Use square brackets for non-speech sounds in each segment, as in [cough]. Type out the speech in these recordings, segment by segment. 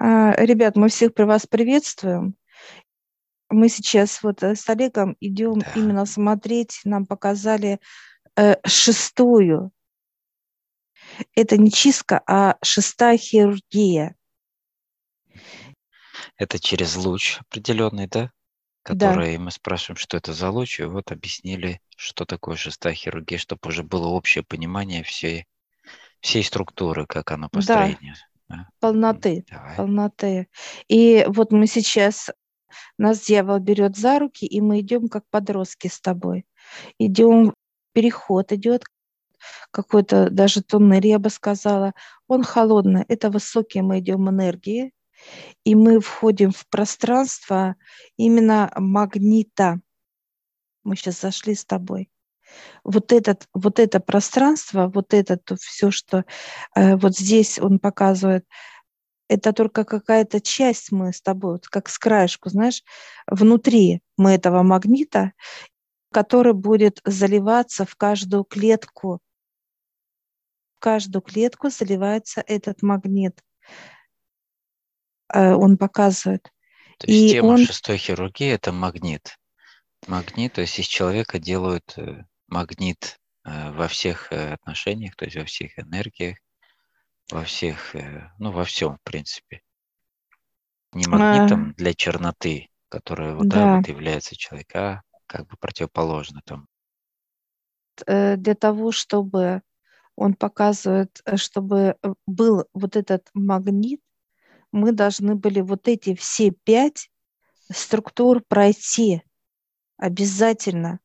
А, ребят, мы всех при вас приветствуем. Мы сейчас вот э, с Олегом идем Да. именно смотреть, нам показали э, шестую. Это не чистка, а шестая хирургия. Это через луч определенный, да? Да. Который мы спрашиваем, что это за луч, и вот объяснили, что такое шестая хирургия, чтобы уже было общее понимание всей, всей структуры, как она построение. Да. Полноты, Давай. полноты. И вот мы сейчас, нас дьявол берет за руки, и мы идем как подростки с тобой. Идем, переход идет, какой-то даже тоннель, я бы сказала. Он холодный, это высокие мы идем энергии, и мы входим в пространство именно магнита. Мы сейчас зашли с тобой. Вот, этот, вот это пространство, вот это все, что э, вот здесь он показывает, это только какая-то часть мы с тобой, вот как с краешку, знаешь, внутри мы этого магнита, который будет заливаться в каждую клетку. В каждую клетку заливается этот магнит. Э, он показывает. То есть И тема он- шестой хирургии – это магнит. Магнит, то есть из человека делают э, магнит э, во всех э, отношениях, то есть во всех энергиях, во всех, э, ну, во всем, в принципе. Не магнитом для черноты, которая вот, да, Да. вот является человек, а как бы противоположно там. для того, чтобы он показывает, чтобы был вот этот магнит, мы должны были вот эти все пять структур пройти обязательно.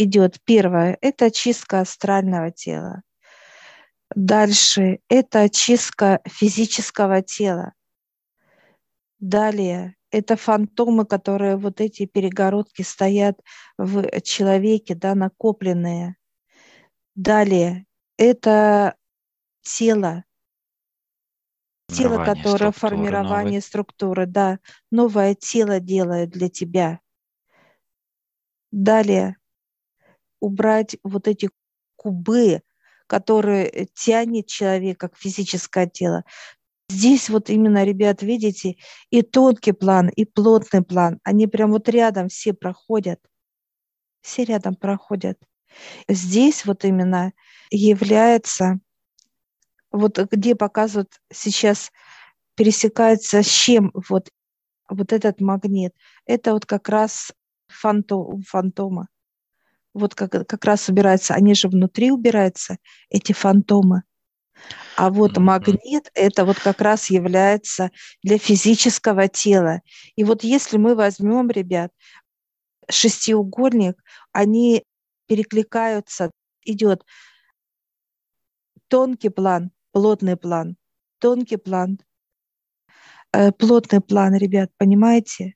Идет первое, это чистка астрального тела. Дальше это очистка физического тела. Далее это фантомы, которые вот эти перегородки стоят в человеке, да, накопленные. Далее это тело, тело, которое структуры формирование новой. структуры, да, новое тело делает для тебя. Далее убрать вот эти кубы, которые тянет человека к физическое тело. Здесь вот именно, ребят, видите, и тонкий план, и плотный план, они прям вот рядом все проходят. Все рядом проходят. Здесь вот именно является, вот где показывают сейчас, пересекается с чем вот, вот этот магнит. Это вот как раз фантом, фантома. Вот как, как раз убираются, они же внутри убираются, эти фантомы. А вот Мгм. магнит это вот как раз является для физического тела. И вот если мы возьмем, ребят, шестиугольник, они перекликаются, идет тонкий план, плотный план, тонкий план, э, плотный план, ребят, понимаете?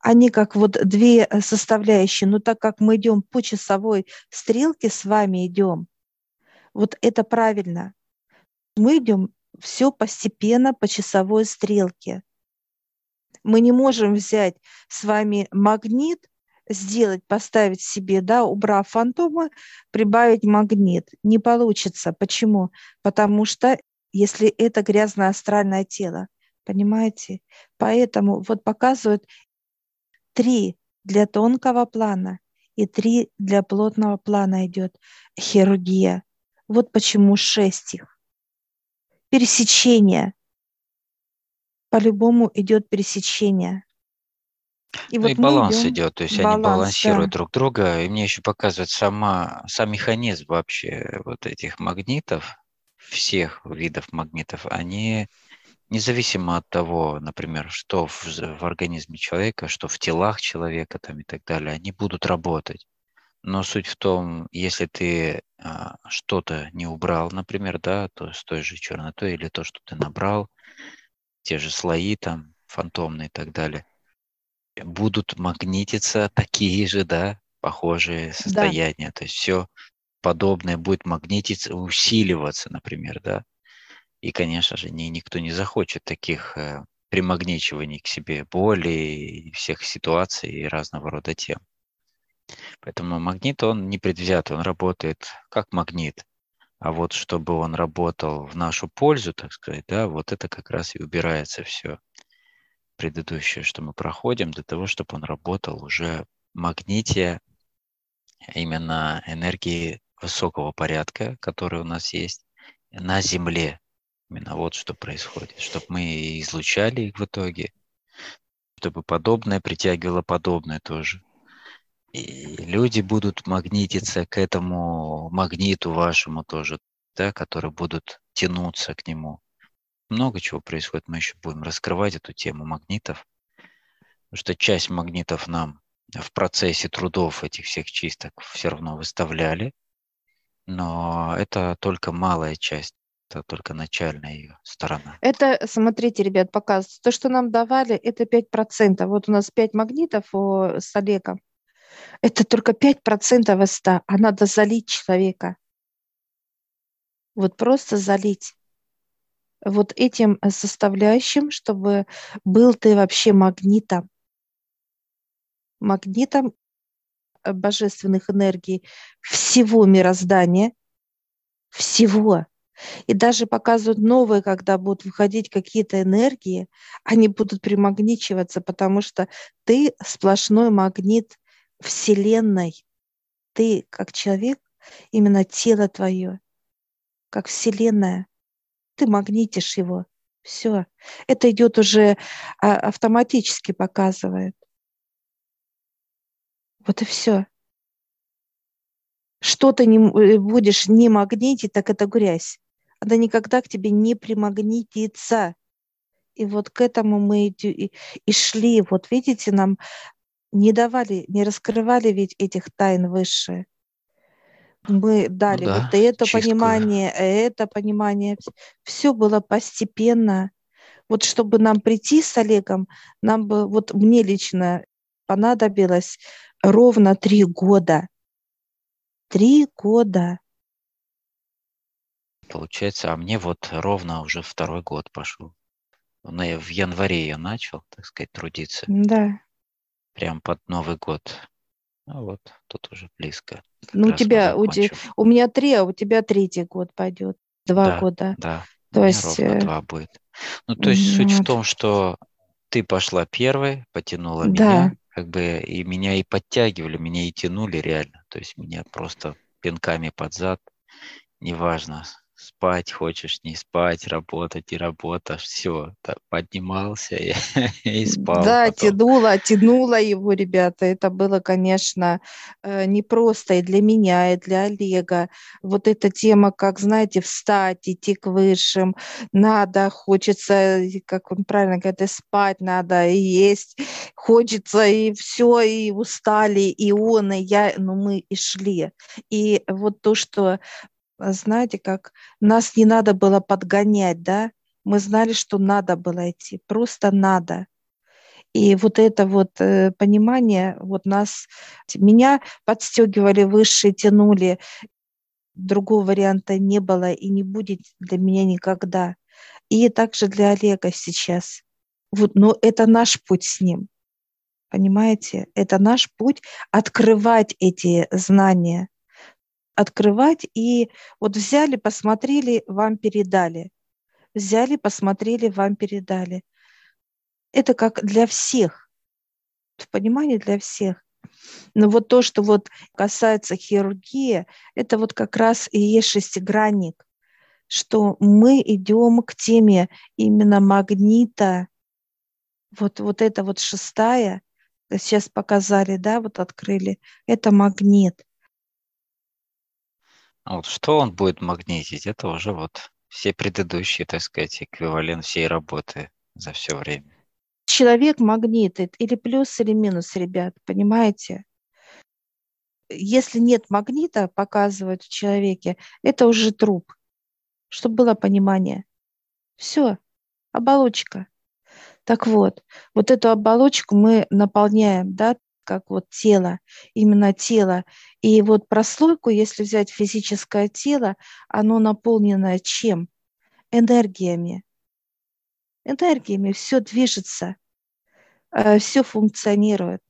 Они как вот две э, составляющие, но так как мы идем по часовой стрелке с вами идем, вот это правильно. Мы идем все постепенно по часовой стрелке. Мы не можем взять с вами магнит, сделать, поставить себе, да, убрав фантомы, прибавить магнит. Не получится. Почему? Потому что если это грязное астральное тело, понимаете? Поэтому вот показывают три для тонкого плана и три для плотного плана идет хирургия. Вот почему шесть их. Пересечение. По-любому идет пересечение. И, ну, вот и баланс идем- идет, то есть они баланс, балансируют да. друг друга. И мне еще показывает сама, сам механизм вообще вот этих магнитов, всех видов магнитов, они независимо от того, например, что в, в организме человека, что в телах человека там и так далее, они будут работать. Но суть в том, если ты а, что-то не убрал, например, да, то с той же чернотой или то, что ты набрал, те же слои там фантомные и так далее, будут магнититься такие же, да, похожие состояния. То есть все подобное будет магнититься, усиливаться, например, да. И, конечно же, ни, никто не захочет таких э, примагничиваний к себе боли всех ситуаций и разного рода тем. Поэтому магнит, он не предвзят, он работает как магнит. А вот чтобы он работал в нашу пользу, так сказать, да, вот это как раз и убирается все предыдущее, что мы проходим, для того, чтобы он работал уже магните именно энергии высокого порядка, который у нас есть на Земле. Именно вот что происходит, чтобы мы излучали их в итоге, чтобы подобное притягивало подобное тоже. И люди будут магнититься к этому магниту вашему тоже, да, которые будут тянуться к нему. Много чего происходит, мы еще будем раскрывать эту тему магнитов, потому что часть магнитов нам в процессе трудов этих всех чисток все равно выставляли, но это только малая часть, это только начальная ее сторона. Это, смотрите, ребят, показывается. То, что нам давали, это 5%. Вот у нас 5 магнитов у, с Олегом. Это только 5% из 100, а надо залить человека. Вот просто залить вот этим э, составляющим, чтобы был ты вообще магнитом. Магнитом э, божественных энергий всего мироздания, всего. И даже показывают новые, когда будут выходить какие-то энергии, они будут примагничиваться, потому что ты сплошной магнит Вселенной. Ты, как человек, именно тело твое, как Вселенная. Ты магнитишь его. Все. Это идет уже а, автоматически показывает. Вот и все. Что ты не э, будешь не магнитить, так это грязь. Она никогда к тебе не примагнитится. И вот к этому мы и, и шли. Вот видите, нам не давали, не раскрывали ведь этих тайн высшие. Мы дали ну, да, вот это чистку. понимание, это понимание. Все было постепенно. Вот чтобы нам прийти с Олегом, нам бы, вот мне лично понадобилось ровно три года. Три года. Получается, а мне вот ровно уже второй год пошел. В январе я начал, так сказать, трудиться. Да прям под Новый год. А вот тут уже близко. Ну, у тебя, у, те, у меня три, а у тебя третий год пойдет. Два да, года. Да, то есть ровно э, два будет. Ну, то есть вот. суть в том, что ты пошла первой, потянула да. меня, как бы и меня и подтягивали, меня и тянули реально. То есть меня просто пинками под зад, неважно, спать хочешь, не спать, работать и работаешь, все, поднимался и, [laughs] и спал. Да, потом. тянула, тянула его, ребята. Это было, конечно, э, непросто и для меня, и для Олега. Вот эта тема, как, знаете, встать, идти к высшим, надо, хочется, как он правильно говорит, спать надо, и есть, хочется, и все, и устали, и он, и я, но мы и шли. И вот то, что знаете, как нас не надо было подгонять, да, мы знали, что надо было идти, просто надо. И вот это вот э, понимание, вот нас, меня подстегивали выше, тянули, другого варианта не было и не будет для меня никогда. И также для Олега сейчас. Вот, но это наш путь с ним. Понимаете? Это наш путь открывать эти знания открывать и вот взяли, посмотрели, вам передали. Взяли, посмотрели, вам передали. Это как для всех. В понимании для всех. Но вот то, что вот касается хирургии, это вот как раз и есть шестигранник, что мы идем к теме именно магнита. Вот, вот это вот шестая, сейчас показали, да, вот открыли, это магнит. А вот что он будет магнитить, это уже вот все предыдущие, так сказать, эквивалент всей работы за все время. Человек магнитит или плюс, или минус, ребят, понимаете? Если нет магнита, показывают в человеке, это уже труп. Чтобы было понимание. Все, оболочка. Так вот, вот эту оболочку мы наполняем, да, как вот тело, именно тело. И вот прослойку, если взять физическое тело, оно наполнено чем? Энергиями. Энергиями все движется, э, все функционирует.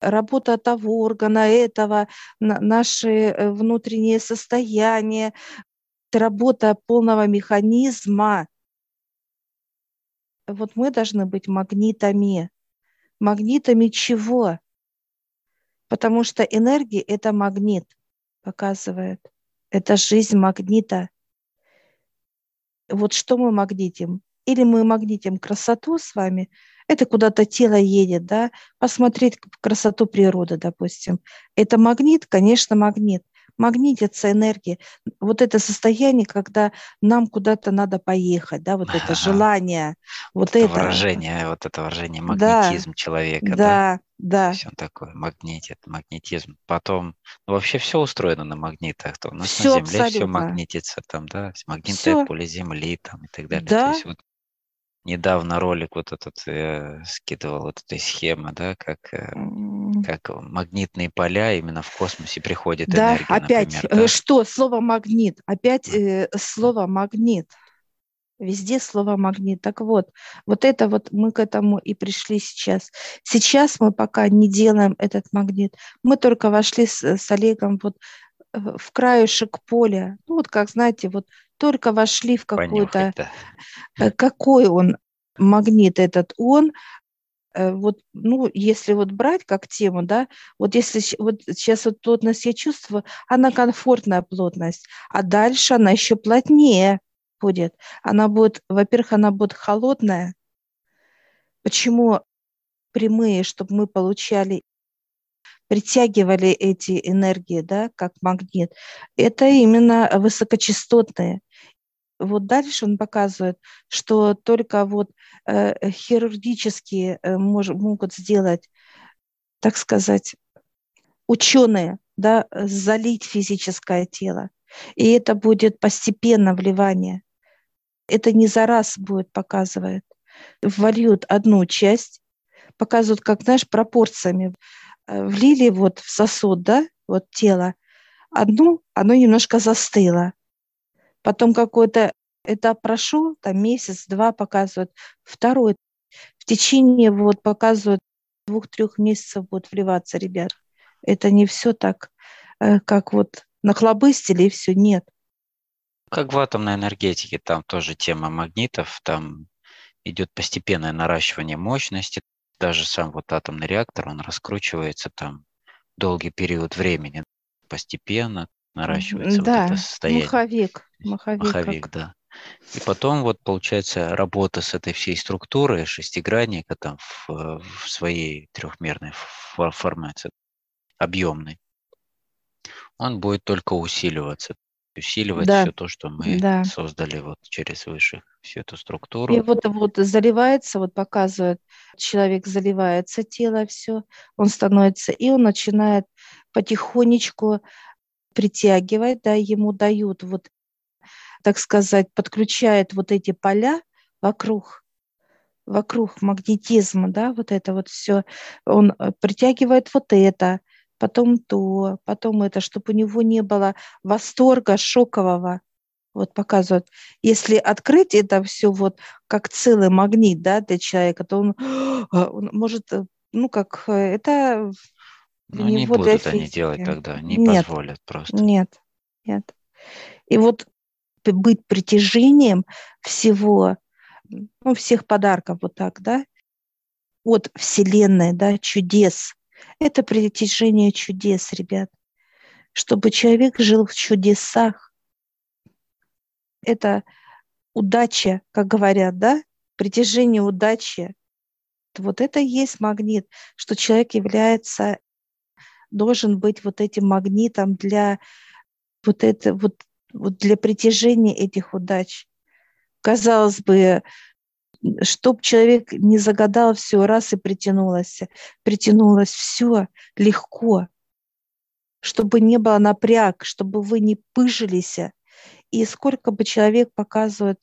Работа того органа, этого, наши э, внутренние состояния, работа полного механизма. Вот мы должны быть магнитами. Магнитами чего? Потому что энергия – это магнит, показывает. Это жизнь магнита. Вот что мы магнитим? Или мы магнитим красоту с вами, это куда-то тело едет, да, посмотреть красоту природы, допустим. Это магнит, конечно, магнит магнитится энергия. Вот это состояние, когда нам куда-то надо поехать, да, вот это желание, вот, вот это. Выражение, вот это выражение, магнетизм да, человека, да. Да, да. Все такое, магнитит, магнетизм. Потом, ну, вообще все устроено на магнитах. То у нас все на Земле абсолютно. все магнитится, там, да, магнитное все. поле Земли там и так далее. Да. То есть вот недавно ролик вот этот я скидывал, вот этой схемы, да, как, э, как магнитные поля именно в космосе приходит да, энергия, опять, например, да? что, слово магнит, опять э, слово магнит, везде слово магнит. Так вот, вот это вот мы к этому и пришли сейчас. Сейчас мы пока не делаем этот магнит, мы только вошли с, с Олегом вот э, в краешек поля, ну вот как, знаете, вот только вошли в какую-то... Да. Э, какой он магнит этот? Он э, вот, ну, если вот брать как тему, да, вот если вот сейчас вот плотность я чувствую, она комфортная плотность, а дальше она еще плотнее будет. Она будет, во-первых, она будет холодная. Почему прямые, чтобы мы получали притягивали эти энергии, да, как магнит, это именно высокочастотные. Вот дальше он показывает, что только вот э, хирургические э, мож, могут сделать, так сказать, ученые, да, залить физическое тело. И это будет постепенно вливание. Это не за раз будет показывает. Вольют одну часть, показывают, как, знаешь, пропорциями. Э, влили вот в сосуд, да, вот тело, одну, оно немножко застыло. Потом какой-то этап прошел, там месяц-два показывают, второй в течение вот показывают двух-трех месяцев будет вливаться, ребят. Это не все так, э, как вот нахлобыстили и все, нет. Как в атомной энергетике, там тоже тема магнитов, там идет постепенное наращивание мощности, даже сам вот атомный реактор, он раскручивается там долгий период времени, постепенно наращивается да, вот это состояние. Маховик. Маховик, маховик как... да. И потом вот получается работа с этой всей структурой шестигранника там в, в своей трехмерной формации, объемной, он будет только усиливаться усиливать да. все то, что мы да. создали вот через выше, всю эту структуру. И вот, вот заливается, вот показывает, человек заливается, тело все, он становится, и он начинает потихонечку притягивать, да, ему дают вот, так сказать, подключает вот эти поля вокруг, вокруг магнетизма, да, вот это вот все, он э, притягивает вот это, потом то, потом это, чтобы у него не было восторга шокового. Вот показывают. Если открыть это все вот как целый магнит, да, для человека, то он, [gasps] он может, э, ну как, э, это ну, не будут они делать тогда, не нет, позволят просто. Нет, нет. И вот быть притяжением всего, ну, всех подарков вот так, да, от Вселенной, да, чудес, это притяжение чудес, ребят. Чтобы человек жил в чудесах. Это удача, как говорят, да? Притяжение удачи. Вот это и есть магнит, что человек является, должен быть вот этим магнитом для вот это, вот, вот для притяжения этих удач. Казалось бы, чтоб человек не загадал все раз и притянулось, притянулось все легко, чтобы не было напряг, чтобы вы не пыжились. И сколько бы человек показывает,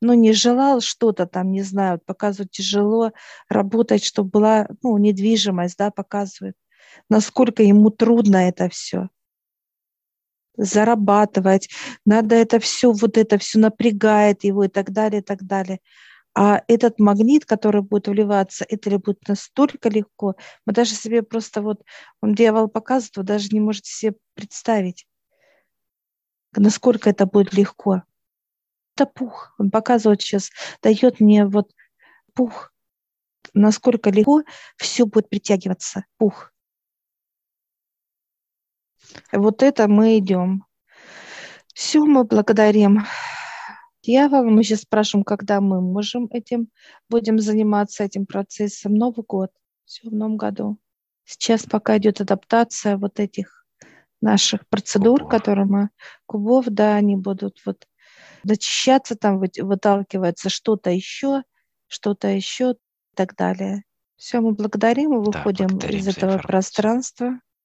ну, не желал что-то там, не знаю, показывать тяжело работать, чтобы была, ну, недвижимость, да, показывает, насколько ему трудно это все зарабатывать, надо это все, вот это все напрягает его и так далее, и так далее. А этот магнит, который будет вливаться, это ли будет настолько легко, мы даже себе просто вот, он дьявол показывает, вы даже не можете себе представить. насколько это будет легко. Это пух. Он показывает сейчас, дает мне вот пух, насколько легко все будет притягиваться. Пух. Вот это мы идем. Все, мы благодарим дьявола. Мы сейчас спрашиваем, когда мы можем этим, будем заниматься этим процессом. Новый год. Все в новом году. Сейчас пока идет адаптация вот этих наших процедур, кубов. которые мы, кубов, да, они будут вот зачищаться, там выталкивается что-то еще, что-то еще и так далее. Все, мы благодарим и выходим да, из этого пространства.